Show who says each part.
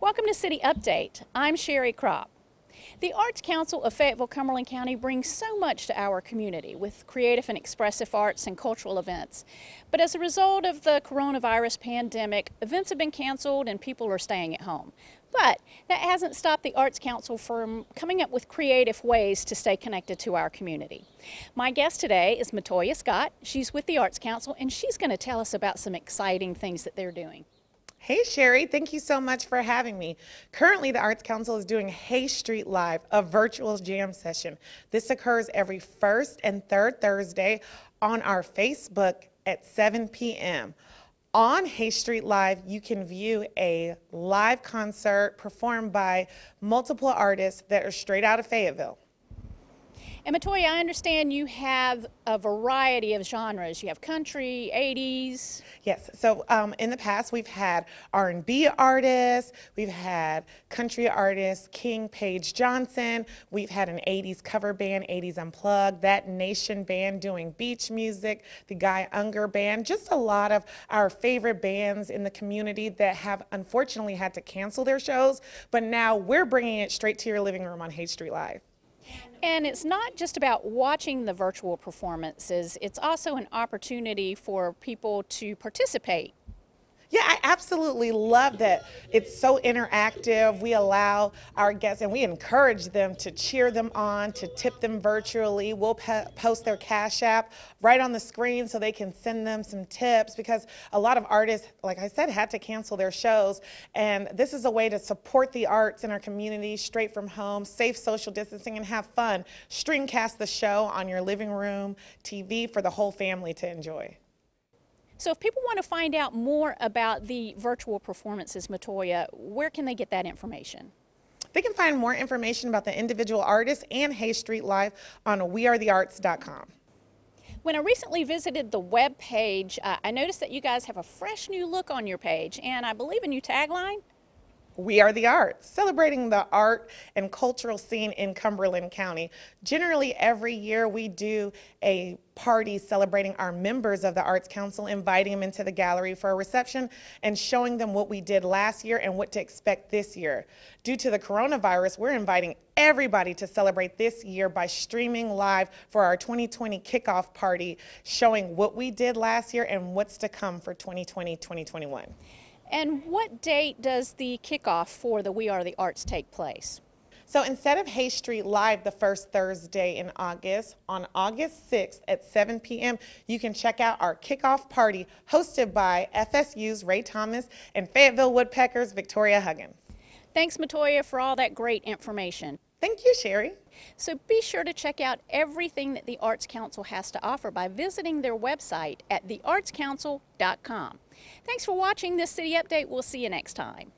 Speaker 1: Welcome to City Update. I'm Sherry Kropp. The Arts Council of Fayetteville Cumberland County brings so much to our community with creative and expressive arts and cultural events. But as a result of the coronavirus pandemic, events have been canceled and people are staying at home. But that hasn't stopped the Arts Council from coming up with creative ways to stay connected to our community. My guest today is Matoya Scott. She's with the Arts Council and she's going to tell us about some exciting things that they're doing.
Speaker 2: Hey Sherry, thank you so much for having me. Currently, the Arts Council is doing Hay Street Live, a virtual jam session. This occurs every first and third Thursday on our Facebook at 7 p.m. On Hay Street Live, you can view a live concert performed by multiple artists that are straight out of Fayetteville.
Speaker 1: And Matoya, I understand you have a variety of genres. You have country, 80s.
Speaker 2: Yes. So um, in the past, we've had R&B artists, we've had country artists, King Page Johnson. We've had an 80s cover band, 80s Unplugged, that Nation band doing beach music, the Guy Unger band. Just a lot of our favorite bands in the community that have unfortunately had to cancel their shows. But now we're bringing it straight to your living room on Hay Street Live.
Speaker 1: And it's not just about watching the virtual performances, it's also an opportunity for people to participate
Speaker 2: yeah, I absolutely love that. It's so interactive. We allow our guests and we encourage them to cheer them on, to tip them virtually. We'll post their Cash App right on the screen so they can send them some tips because a lot of artists, like I said, had to cancel their shows. And this is a way to support the arts in our community straight from home, safe social distancing, and have fun. Streamcast the show on your living room TV for the whole family to enjoy.
Speaker 1: So if people want to find out more about the virtual performances, Matoya, where can they get that information?
Speaker 2: They can find more information about the individual artists and Hay Street Live on wearethearts.com.
Speaker 1: When I recently visited the web page, uh, I noticed that you guys have a fresh new look on your page and I believe a new tagline.
Speaker 2: We Are the Arts, celebrating the art and cultural scene in Cumberland County. Generally, every year we do a party celebrating our members of the Arts Council, inviting them into the gallery for a reception and showing them what we did last year and what to expect this year. Due to the coronavirus, we're inviting everybody to celebrate this year by streaming live for our 2020 kickoff party, showing what we did last year and what's to come for 2020-2021.
Speaker 1: And what date does the kickoff for the We Are the Arts take place?
Speaker 2: So instead of Hay Street Live the first Thursday in August, on August 6th at 7 p.m., you can check out our kickoff party hosted by FSU's Ray Thomas and Fayetteville Woodpeckers Victoria Huggins.
Speaker 1: Thanks, Matoya, for all that great information.
Speaker 2: Thank you, Sherry.
Speaker 1: So be sure to check out everything that the Arts Council has to offer by visiting their website at theartscouncil.com. Thanks for watching this City Update. We'll see you next time.